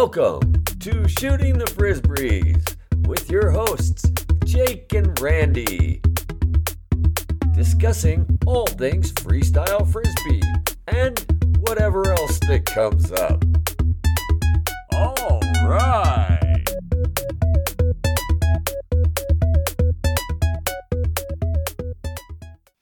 Welcome to Shooting the Frisbees with your hosts, Jake and Randy. Discussing all things freestyle frisbee and whatever else that comes up. All right.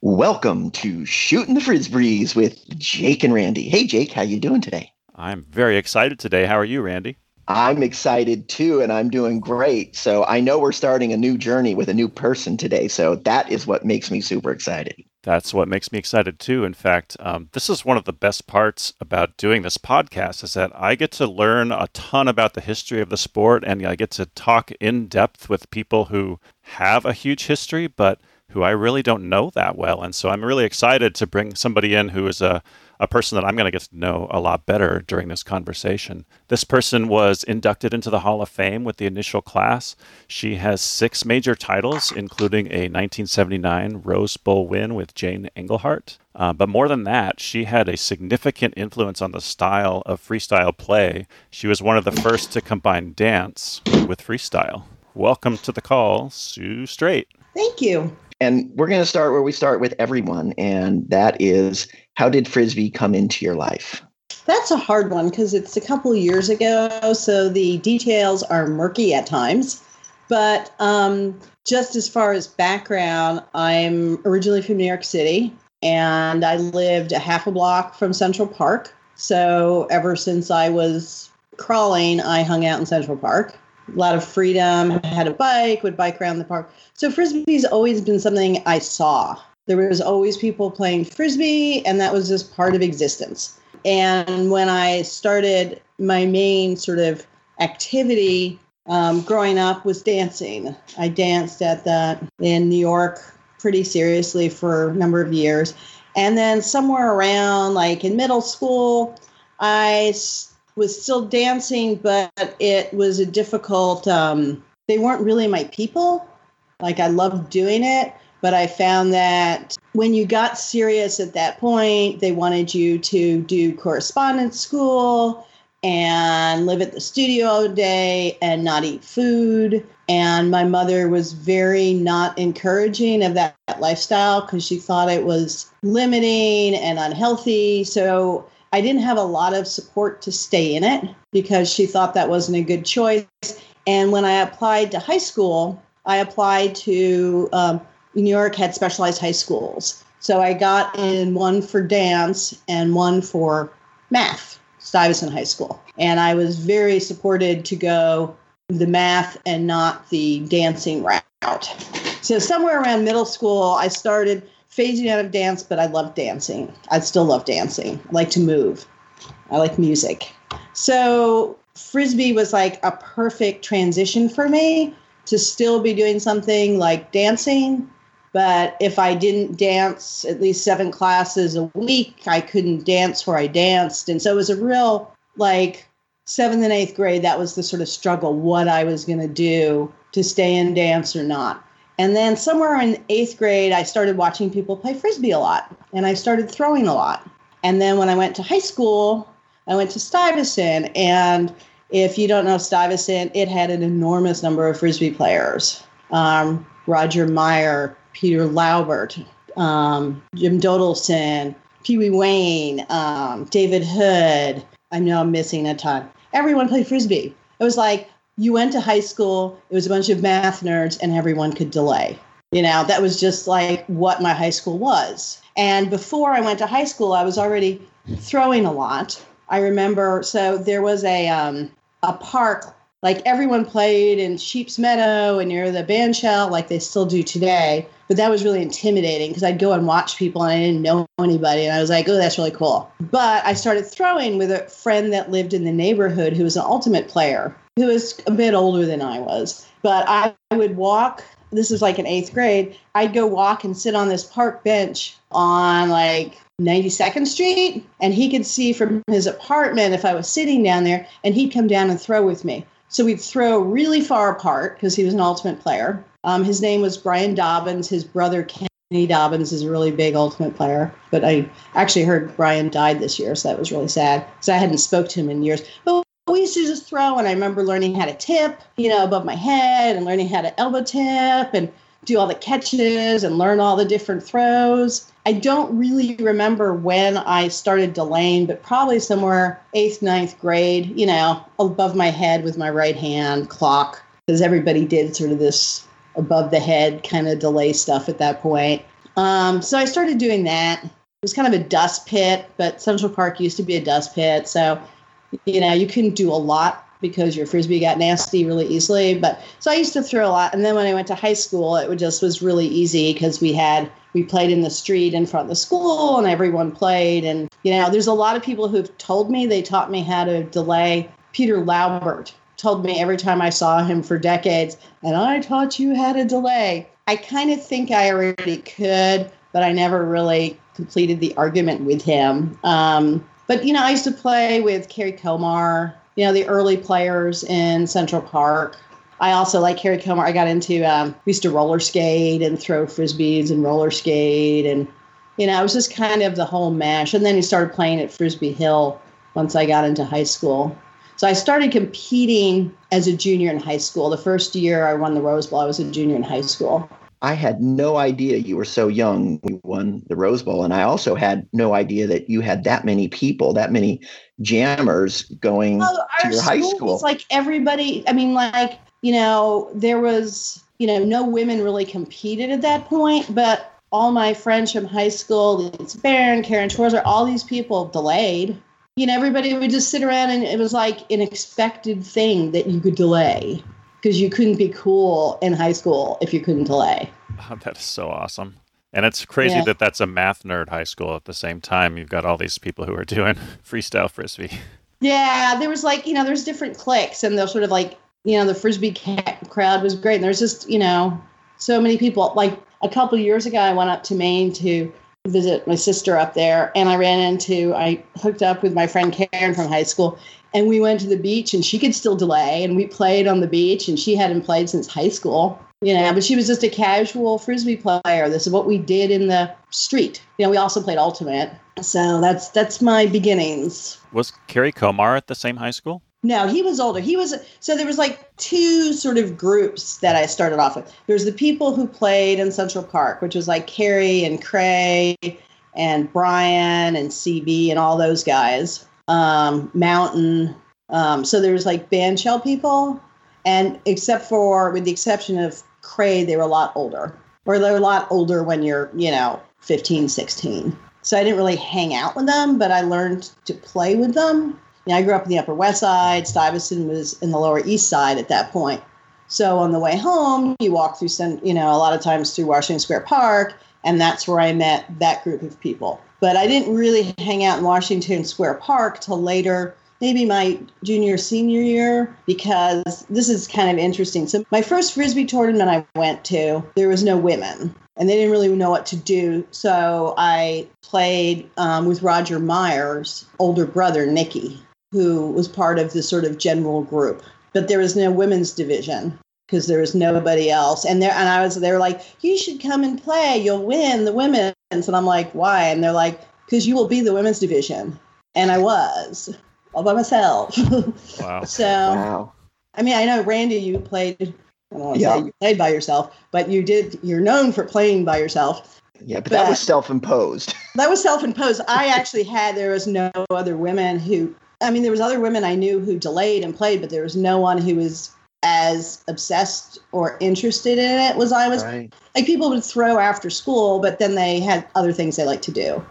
Welcome to Shooting the Frisbees with Jake and Randy. Hey Jake, how you doing today? I'm very excited today. How are you, Randy? I'm excited too, and I'm doing great. So I know we're starting a new journey with a new person today. So that is what makes me super excited. That's what makes me excited too. In fact, um, this is one of the best parts about doing this podcast is that I get to learn a ton about the history of the sport, and I get to talk in depth with people who have a huge history, but who I really don't know that well. And so I'm really excited to bring somebody in who is a a person that I'm going to get to know a lot better during this conversation. This person was inducted into the Hall of Fame with the initial class. She has six major titles, including a 1979 Rose Bowl win with Jane Engelhardt. Uh, but more than that, she had a significant influence on the style of freestyle play. She was one of the first to combine dance with freestyle. Welcome to the call, Sue Straight. Thank you. And we're going to start where we start with everyone, and that is how did Frisbee come into your life? That's a hard one because it's a couple of years ago, so the details are murky at times. But um, just as far as background, I'm originally from New York City and I lived a half a block from Central Park. So ever since I was crawling, I hung out in Central Park a lot of freedom, had a bike, would bike around the park. So frisbee's always been something I saw. There was always people playing frisbee, and that was just part of existence. And when I started my main sort of activity um, growing up was dancing. I danced at that in New York pretty seriously for a number of years. And then somewhere around like in middle school, I was still dancing, but it was a difficult. Um, they weren't really my people. Like I loved doing it, but I found that when you got serious at that point, they wanted you to do correspondence school and live at the studio all day and not eat food. And my mother was very not encouraging of that, that lifestyle because she thought it was limiting and unhealthy. So I didn't have a lot of support to stay in it because she thought that wasn't a good choice. And when I applied to high school, I applied to um, New York had specialized high schools. So I got in one for dance and one for math, Stuyvesant High School. And I was very supported to go the math and not the dancing route. So somewhere around middle school, I started phasing out of dance, but I love dancing. I still love dancing. I like to move. I like music. So frisbee was like a perfect transition for me to still be doing something like dancing. But if I didn't dance at least seven classes a week, I couldn't dance where I danced. And so it was a real like seventh and eighth grade, that was the sort of struggle what I was going to do to stay in dance or not. And then somewhere in eighth grade, I started watching people play frisbee a lot and I started throwing a lot. And then when I went to high school, I went to Stuyvesant. And if you don't know Stuyvesant, it had an enormous number of frisbee players um, Roger Meyer, Peter Laubert, um, Jim Dodelson, Pee Wee Wayne, um, David Hood. I know I'm missing a ton. Everyone played frisbee. It was like you went to high school, it was a bunch of math nerds, and everyone could delay. You know, that was just like what my high school was. And before I went to high school, I was already throwing a lot. I remember, so there was a um, a park like everyone played in Sheep's Meadow and near the bandshell, like they still do today. But that was really intimidating because I'd go and watch people and I didn't know anybody. And I was like, oh, that's really cool. But I started throwing with a friend that lived in the neighborhood who was an ultimate player who was a bit older than I was. But I, would walk, this is like in eighth grade, I'd go walk and sit on this park bench on like 92nd Street, and he could see from his apartment if I was sitting down there, and he'd come down and throw with me. So we'd throw really far apart because he was an ultimate player. Um, his name was Brian Dobbins. His brother Kenny Dobbins is a really big ultimate player. But I actually heard Brian died this year, so that was really sad because I hadn't spoke to him in years. But we used to just throw. And I remember learning how to tip, you know, above my head and learning how to elbow tip and do all the catches and learn all the different throws. I don't really remember when I started delaying, but probably somewhere eighth, ninth grade, you know, above my head with my right hand clock, because everybody did sort of this above the head kind of delay stuff at that point. Um, so I started doing that. It was kind of a dust pit, but Central Park used to be a dust pit. So, you know, you couldn't do a lot because your frisbee got nasty really easily. But so I used to throw a lot. And then when I went to high school, it just was really easy because we had we played in the street in front of the school and everyone played. And you know, there's a lot of people who've told me they taught me how to delay. Peter Laubert told me every time I saw him for decades, and I taught you how to delay. I kind of think I already could, but I never really completed the argument with him. Um, but you know, I used to play with Kerry Kollmar, you know, the early players in Central Park. I also like Kerry Kollmar. I got into um, we used to roller skate and throw frisbees and roller skate, and you know, it was just kind of the whole mash. And then he started playing at Frisbee Hill once I got into high school. So I started competing as a junior in high school. The first year I won the Rose Bowl, I was a junior in high school. I had no idea you were so young. We won the Rose Bowl, and I also had no idea that you had that many people, that many jammers going well, to your high school. It's like everybody. I mean, like you know, there was you know no women really competed at that point, but all my friends from high school, it's Barron, Karen Schwarzer, all these people delayed. You know, everybody would just sit around, and it was like an expected thing that you could delay because you couldn't be cool in high school if you couldn't delay. Oh, that is so awesome. And it's crazy yeah. that that's a math nerd high school at the same time. You've got all these people who are doing freestyle frisbee. Yeah, there was like, you know, there's different cliques and they're sort of like, you know, the frisbee crowd was great. And there's just, you know, so many people. Like a couple years ago, I went up to Maine to visit my sister up there and I ran into, I hooked up with my friend Karen from high school and we went to the beach and she could still delay and we played on the beach and she hadn't played since high school you know but she was just a casual frisbee player. This is what we did in the street. You know we also played ultimate. So that's that's my beginnings. Was kerry kollmar at the same high school no he was older he was so there was like two sort of groups that i started off with there's the people who played in central park which was like kerry and krae and brian and cb and all those guys um, Mountain. Um, so there's like bandshell people, and except for with the exception of Krae, they were a lot older, or they're a lot older when you're you know 15, 16. So I didn't really hang out with them, but I learned to play with them. Know, I grew up in the Upper West Side. Stuyvesant was in the Lower East Side at that point. So on the way home, you walk through, some, you know, a lot of times through Washington Square Park, and that's where I met that group of people. But I didn't really hang out in Washington Square Park till later, maybe my junior, senior year, because this is kind of interesting. So, my first Frisbee tournament I went to, there was no women and they didn't really know what to do. So, I played um, with Roger Myers' older brother, Nicky, who was part of the sort of general group. But there was no women's division because there was nobody else. And there and I was they were like, you should come and play. You'll win the women's. And I'm like, why? And they're like, because you will be the women's division. And I was all by myself. Wow. so wow. I mean, I know Randy, you played. I don't want to yeah. say you played by yourself, but you did. You're known for playing by yourself. Yeah, but, but that was self-imposed. That was self-imposed. I actually had. There was no other women who. I mean, there was other women I knew who delayed and played, but there was no one who was as obsessed or interested in it was I was. Right. Like people would throw after school, but then they had other things they like to do.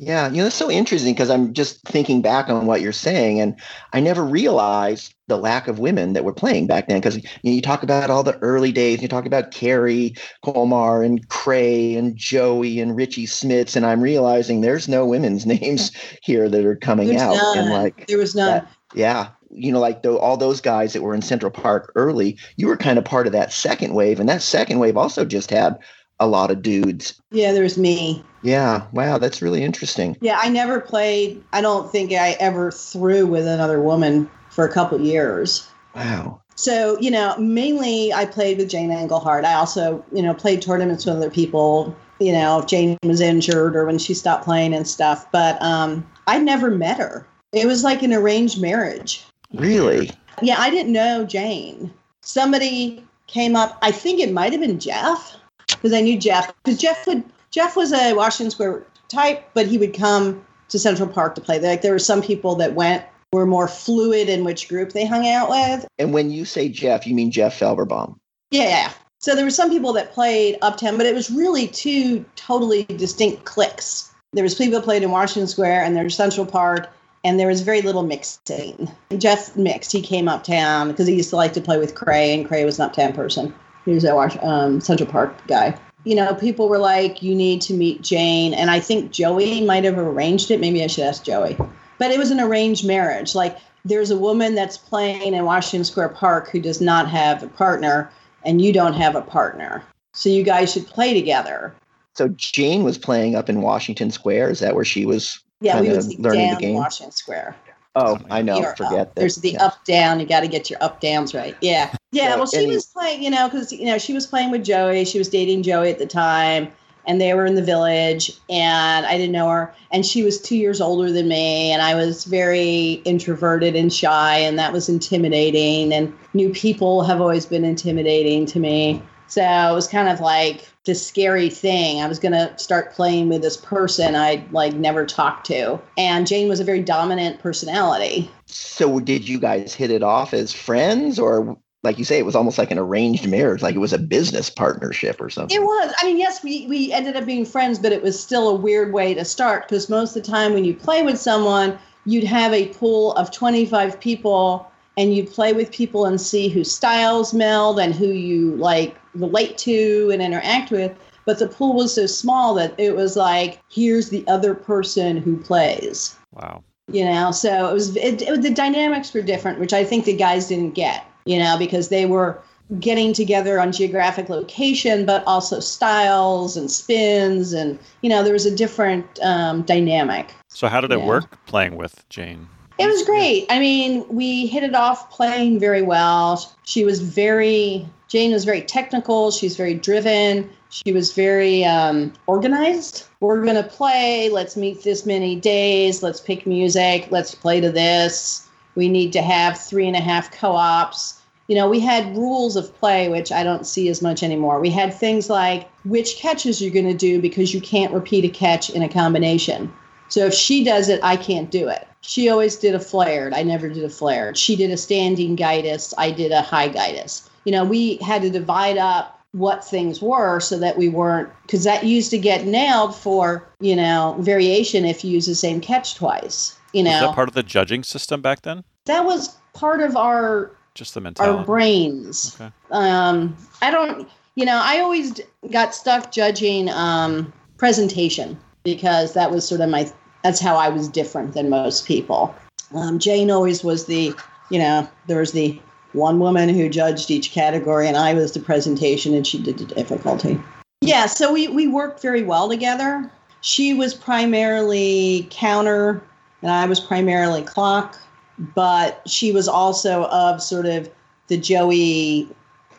Yeah, you know, it's so interesting because I'm just thinking back on what you're saying, and I never realized the lack of women that were playing back then. Because you, know, you talk about all the early days, you talk about Kerry, Kollmar and Krae, and Joey, and Richie Smits, and I'm realizing there's no women's names here that are coming There's out. None. And like, there was none. That, yeah, you know, like the, all those guys that were in Central Park early, you were kind of part of that second wave, and that second wave also just had a lot of dudes. Yeah, there was me. Yeah, wow, that's really interesting. Yeah, I never played. I don't think I ever threw with another woman for a couple years. Wow. So you know, mainly I played with Jane Engelhardt. I also you know played tournaments with other people. You know, if Jane was injured or when she stopped playing and stuff. But um, I never met her. It was like an arranged marriage. Really? Yeah, I didn't know Jane. Somebody came up. I think it might have been Jeff because I knew Jeff because Jeff would Jeff was a Washington Square type, but he would come to Central Park to play. Like there were some people that went were more fluid in which group they hung out with. And when you say Jeff, you mean Jeff Felberbaum. Yeah. So there were some people that played Uptown, but it was really two totally distinct cliques. There was people that played in Washington Square and there's Central Park, and there was very little mixing. Jeff mixed. He came uptown because he used to like to play with Krae, and Krae was an uptown person. He was a um, Central Park guy. You know, people were like, "You need to meet Jane," and I think Joey might have arranged it. Maybe I should ask Joey. But it was an arranged marriage. Like, there's a woman that's playing in Washington Square Park who does not have a partner, and you don't have a partner. So you guys should play together. So Jane was playing up in Washington Square. Is that where she was? Yeah, we would learning the game? Washington Square. Oh, I know. Forget up. that. There's the yeah. up down. You got to get your up downs right. Yeah, yeah. So well, she any- was playing, you know, because you know she was playing with Joey. She was dating Joey at the time, and they were in the village, and I didn't know her. And she was two years older than me, and I was very introverted and shy, and that was intimidating. And new people have always been intimidating to me. So it was kind of like this scary thing. I was going to start playing with this person I'd like never talked to. And Jane was a very dominant personality. So did you guys hit it off as friends, or like you say, it was almost like an arranged marriage, like it was a business partnership or something? It was. I mean, yes, we, we ended up being friends, but it was still a weird way to start because most of the time when you play with someone, you'd have a pool of 25 people and you'd play with people and see whose styles meld and who you like relate to and interact with. But the pool was so small that it was like, here's the other person who plays. Wow. you know so it was it, it, the dynamics were different which i think the guys didn't get you know because they were getting together on geographic location but also styles and spins and you know there was a different um, dynamic So how did it Yeah. work playing with Jane? it was great. I mean, we hit it off playing very well. She was very, Jane was very technical. She's very driven. She was very um, organized. We're going to play. Let's meet this many days. Let's pick music. Let's play to this. We need to have three and a half co ops. You know, we had rules of play, which I don't see as much anymore. We had things like which catches you're going to do because you can't repeat a catch in a combination. So if she does it, I can't do it. She always did a flared. I never did a flared. She did a standing guidus. I did a high guidus. You know, we had to divide up what things were so that we weren't, because that used to get nailed for, you know, variation if you use the same catch twice. You Was know, that part of the judging system back then? that was part of our Just the our brains. Okay. Um, I don't, you know, I always got stuck judging um, presentation because that was sort of my, that's how I was different than most people. Um, Jane always was the, you know, there was the one woman who judged each category, and I was the presentation, and she did the difficulty. Yeah, so we we worked very well together. She was primarily counter, and I was primarily clock, but she was also of sort of the Joey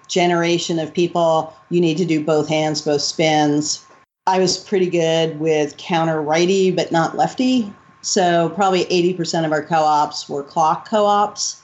generation of people. You need to do both hands, both spins. I was pretty good with counter righty, but not lefty. So probably 80% of our co-ops were clock co-ops.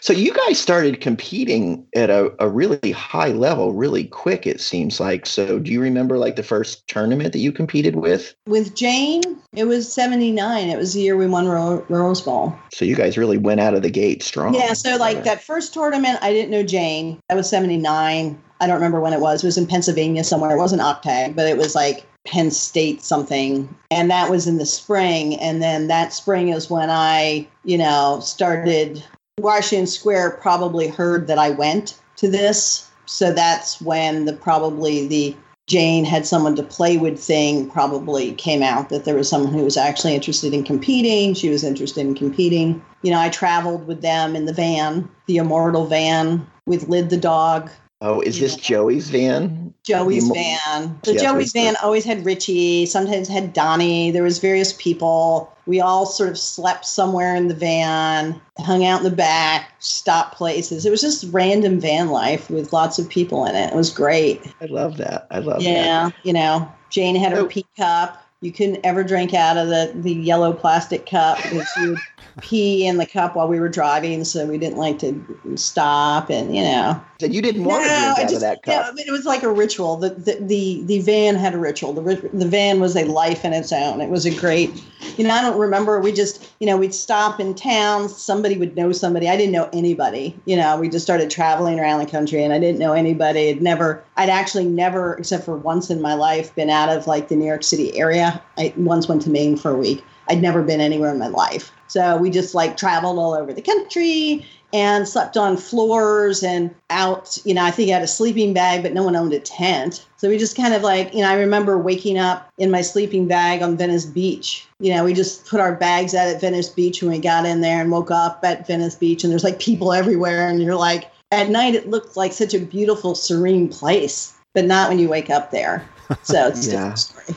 So you guys started competing at a, a really high level really quick, it seems like. So do you remember like the first tournament that you competed with? With Jane, it was 79. It was the year we won Ro- Rose Bowl. So you guys really went out of the gate strong. Yeah, so like that first tournament, I didn't know Jane. That was 79. I don't remember when it was. It was in Pennsylvania somewhere. It wasn't Octad, but it was like Penn State something. And that was in the spring. And then that spring is when I, you know, started. Washington Square probably heard that I went to this. So that's when the probably the Jane had someone to play with thing probably came out that there was someone who was actually interested in competing. She was interested in competing. You know, I traveled with them in the van, the immortal van with Lid the dog, Oh, is this Joey's van? Joey's van. So Yeah, Joey's the- van always had Richie, sometimes had Donnie. There was various people. We all sort of slept somewhere in the van, hung out in the back, stopped places. It was just random van life with lots of people in it. It was great. I love that. I love that. Yeah, you know, Jane had her Oh. pea cup. You couldn't ever drink out of the, the yellow plastic cup because you would pee in the cup while we were driving, so we didn't like to stop and you know. So you didn't want to drink out just, of that cup. Yeah, I mean, it was like a ritual. The, the the the van had a ritual. The the van was a life in its own. It was a great, you know. I don't remember. We just you know we'd stop in town. Somebody would know somebody. I didn't know anybody. You know, we just started traveling around the country, and I didn't know anybody. I'd never. I'd actually never, except for once in my life, been out of like the New York City area. I once went to Maine for a week. I'd never been anywhere in my life. So we just like traveled all over the country and slept on floors and out. You know, I think I had a sleeping bag, but no one owned a tent. So we just kind of like, you know, I remember waking up in my sleeping bag on Venice Beach. You know, we just put our bags out at Venice Beach when we got in there and woke up at Venice Beach, and there's like people everywhere. And you're like, at night, it looked like such a beautiful, serene place, but not when you wake up there. So it's a Yeah. different story.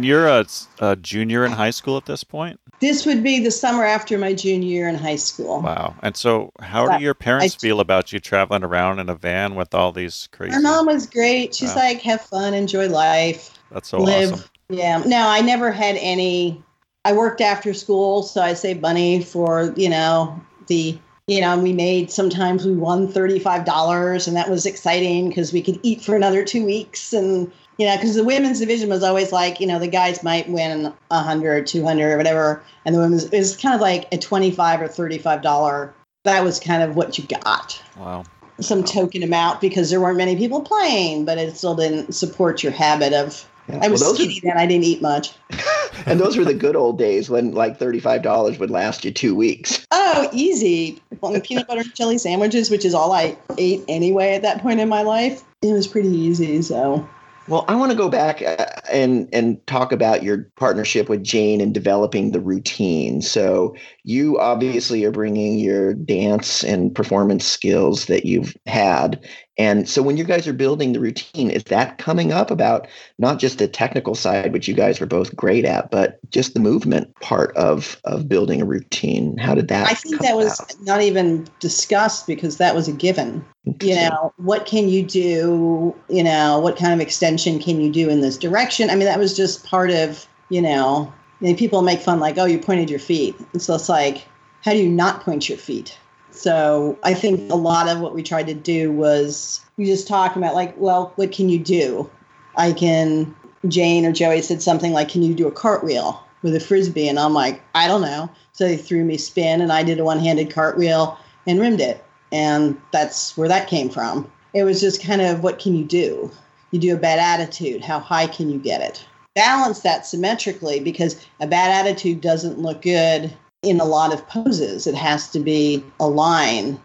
You're a, a junior in high school at this point. This would be the summer after my junior year in high school. Wow. And so, how Yeah, do your parents I- feel about you traveling around in a van with all these crazy? My mom was great. She's Wow. like, have fun, enjoy life, That's so live. awesome. Yeah. No, I never had any. I worked after school, so I saved money for, you know, the, you know, and we made sometimes we won $35, and that was exciting because we could eat for another two weeks. And, you know, because the women's division was always like, you know, the guys might win 100, 200, or whatever. And the women's, it was kind of like a 25 or $35. That was kind of what you got Wow. some token amount because there weren't many people playing, but it still didn't support your habit of. Yeah. I was well, skinny then; I didn't eat much. and those were the good old days when like thirty-five dollars would last you two weeks. Oh, easy! The peanut butter and jelly sandwiches, which is all I ate anyway at that point in my life, it was pretty easy. So Well, I want to go back uh, and and talk about your partnership with Jane and developing the routine. So you obviously are bringing your dance and performance skills that you've had, and so when you guys are building the routine, is that coming up about not just the technical side, which you guys were both great at, but just the movement part of of building a routine? How did that? I think that was not even discussed because that was a given. you know what can you do you know what kind of extension can you do in this direction i mean that was just part of you know people make fun like oh you pointed your feet and so it's like how do you not point your feet so i think a lot of what we tried to do was we just talked about like well what can you do i can jane or joey said something like can you do a cartwheel with a frisbee and i'm like i don't know so they threw me spin and i did a one-handed cartwheel and rimmed it and that's where that came from. It was just kind of what can you do? You do a bad attitude, how high can you get it? Balance that symmetrically because a bad attitude doesn't look good in a lot of poses. It has to be a line.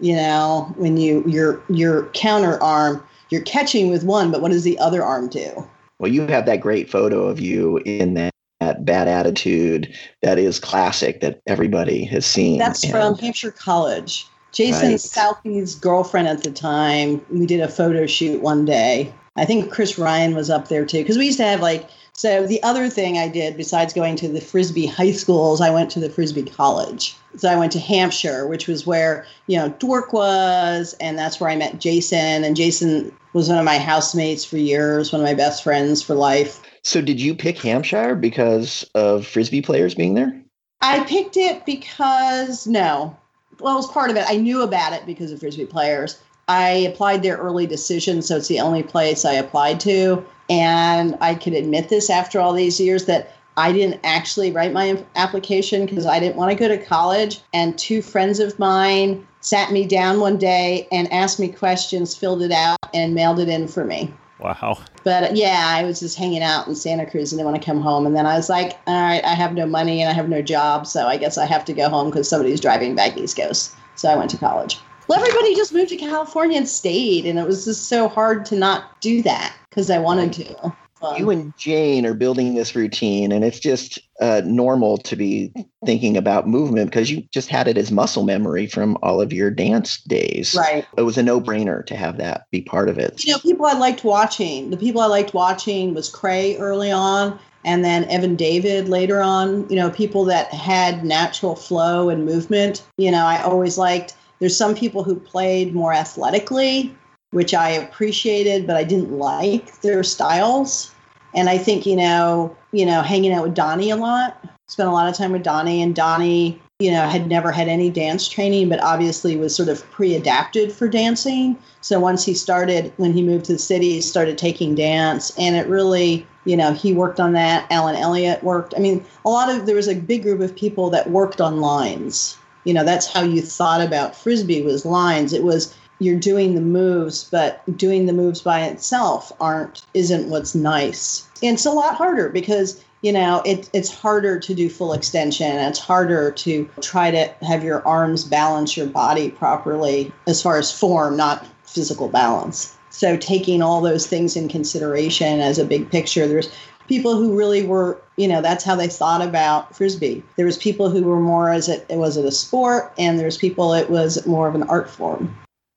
You know, when you your your counter arm, you're catching with one, but what does the other arm do? Well, you have that great photo of you in that, that bad attitude that is classic that everybody has seen. That's And- from Hampshire College. Jason Right. Southey's girlfriend at the time. We did a photo shoot one day. I think Chris Ryan was up there too because we used to have like. So the other thing I did besides going to the Frisbee high schools, I went to the Frisbee College. So I went to Hampshire, which was where you know Dork was, and that's where I met Jason. And Jason was one of my housemates for years, one of my best friends for life. So, did you pick Hampshire because of frisbee players being there? I picked it because no. Well, it was part of it. I knew about it because of frisbee players. I applied their early decision, so it's the only place I applied to. And I could admit this after all these years that I didn't actually write my application because I didn't want to go to college. And two friends of mine sat me down one day and asked me questions, filled it out, and mailed it in for me. Wow. But uh, yeah, I was just hanging out in Santa Cruz and didn't want to come home. And then I was like, all right, I have no money and I have no job. So I guess I have to go home because somebody's driving back East Coast. So I went to college. Well, everybody just moved to California and stayed. And it was just so hard to not do that because I wanted to. Um, You and Jane are building this routine, and it's just uh, normal to be thinking about movement because you just had it as muscle memory from all of your dance days. right. It was a no brainer to have that be part of it. You know, people I liked watching. The people I liked watching was Krae early on, and then Evan David later on. You know, people that had natural flow and movement. You know, I always liked. There's some people who played more athletically, which I appreciated, but I didn't like their styles. And I think, you know, you know, hanging out with Donnie a lot, spent a lot of time with Donnie and Donnie, you know, had never had any dance training, but obviously was sort of pre-adapted for dancing. So once he started, when he moved to the city, he started taking dance and it really, you know, he worked on that. Alan Elliott worked. I mean, a lot of, there was a big group of people that worked on lines. You know, that's how you thought about Frisbee was lines. It was, you're doing the moves, but doing the moves by itself aren't isn't what's nice. And it's a lot harder because you know it, it's harder to do full extension. It's harder to try to have your arms balance your body properly as far as form, not physical balance. So taking all those things in consideration as a big picture, there's people who really were, you know, that's how they thought about frisbee. There was people who were more as it was it a sport, and there's people it was more of an art form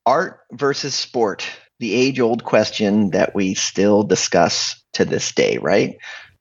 art versus sport, the age old question that we still discuss to this day, right?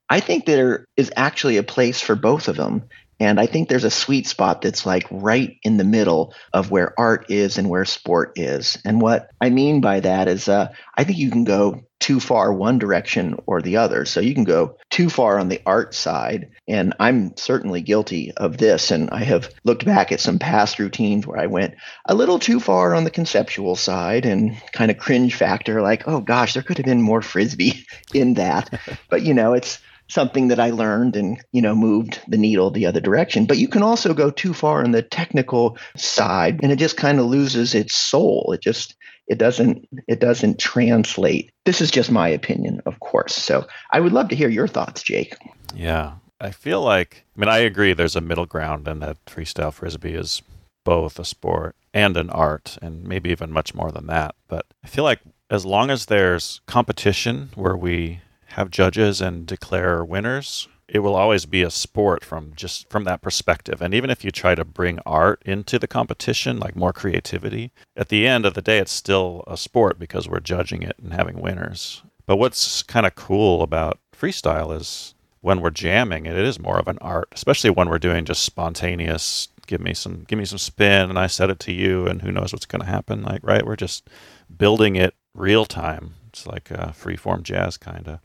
I think there is actually a place for both of them. And I think there's a sweet spot that's like right in the middle of where art is and where sport is. And what I mean by that is, uh, I think you can go too far one direction or the other. So you can go too far on the art side. And I'm certainly guilty of this. And I have looked back at some past routines where I went a little too far on the conceptual side and kind of cringe factor, like, oh gosh, there could have been more frisbee in that. but, you know, it's, something that I learned and you know moved the needle the other direction. But you can also go too far on the technical side, and it just kind of loses its soul. It just it doesn't it doesn't translate. This is just my opinion, of course. So I would love to hear your thoughts, Jake. Yeah, I feel like I mean I agree. There's a middle ground, and that freestyle frisbee is both a sport and an art, and maybe even much more than that. But I feel like as long as there's competition where we have judges and declare winners, it will always be a sport from just from that perspective. And even if you try to bring art into the competition, like more creativity, at the end of the day, it's still a sport because we're judging it and having winners. But what's kind of cool about freestyle is when we're jamming, it is more of an art, especially when we're doing just spontaneous. Give me some, give me some spin, and I set it to you, and who knows what's going to happen? Like, right? We're just building it real time. It's like a free form jazz kind of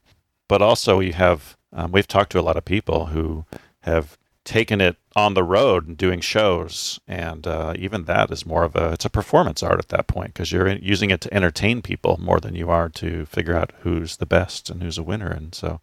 but also you have um, we've talked to a lot of people who have taken it on the road and doing shows and uh, even that is more of a it's a performance art at that point because you're using it to entertain people more than you are to figure out who's the best and who's a winner and so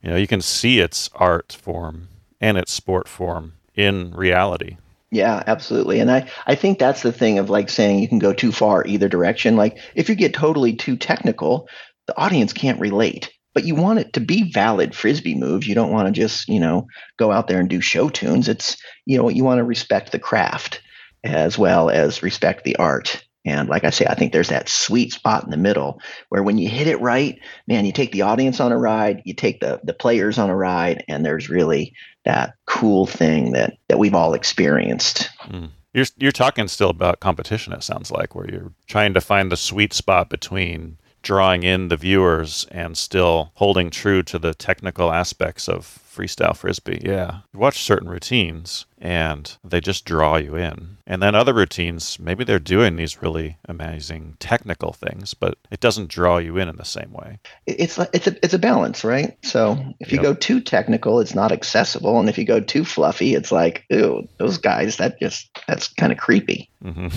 you know you can see its art form and its sport form in reality yeah, absolutely. And I, I think that's the thing of like saying you can go too far either direction. Like if you get totally too technical, the audience can't relate but you want it to be valid frisbee moves. You don't want to just, you know, go out there and do show tunes. It's, you know, you want to respect the craft as well as respect the art. And like I say, I think there's that sweet spot in the middle where when you hit it right, man, you take the audience on a ride, you take the the players on a ride, and there's really that cool thing that that we've all experienced. Mm. You're you're talking still about competition. It sounds like where you're trying to find the sweet spot between drawing in the viewers and still holding true to the technical aspects of freestyle frisbee. Yeah. You watch certain routines and they just draw you in. And then other routines, maybe they're doing these really amazing technical things, but it doesn't draw you in in the same way. It's it's a it's a balance, right? So if you yep. go too technical, it's not accessible, and if you go too fluffy, it's like, ooh, those guys, that just that's kind of creepy. Mm-hmm.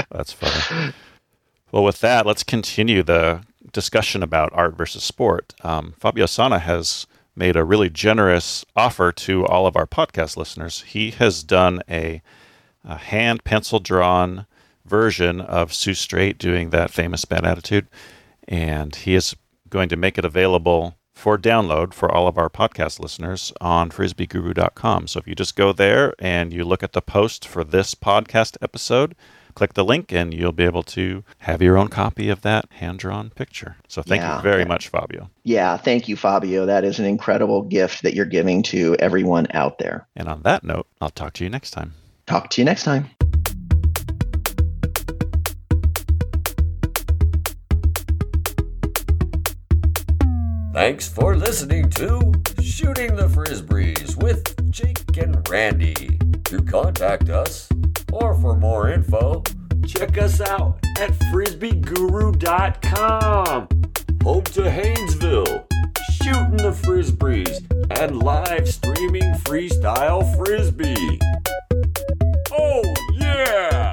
that's funny. Well, with that, let's continue the discussion about art versus sport. Um, Fabio Sanna has made a really generous offer to all of our podcast listeners. He has done a, a hand pencil drawn version of Sue Straight doing that famous bad attitude, and he is going to make it available for download for all of our podcast listeners on frisbeeguru.com. So if you just go there and you look at the post for this podcast episode, click the link and you'll be able to have your own copy of that hand drawn picture. So thank yeah, you very much, Fabio. Yeah, thank you, Fabio. That is an incredible gift that you're giving to everyone out there. And on that note, I'll talk to you next time. Talk to you next time. Thanks for listening to Shooting the Frisbees with Jake and Randy. To contact us, or for more info, check us out at frisbeeguru.com. Home to Haynesville, shooting the frisbees, and live streaming freestyle frisbee. Oh, yeah!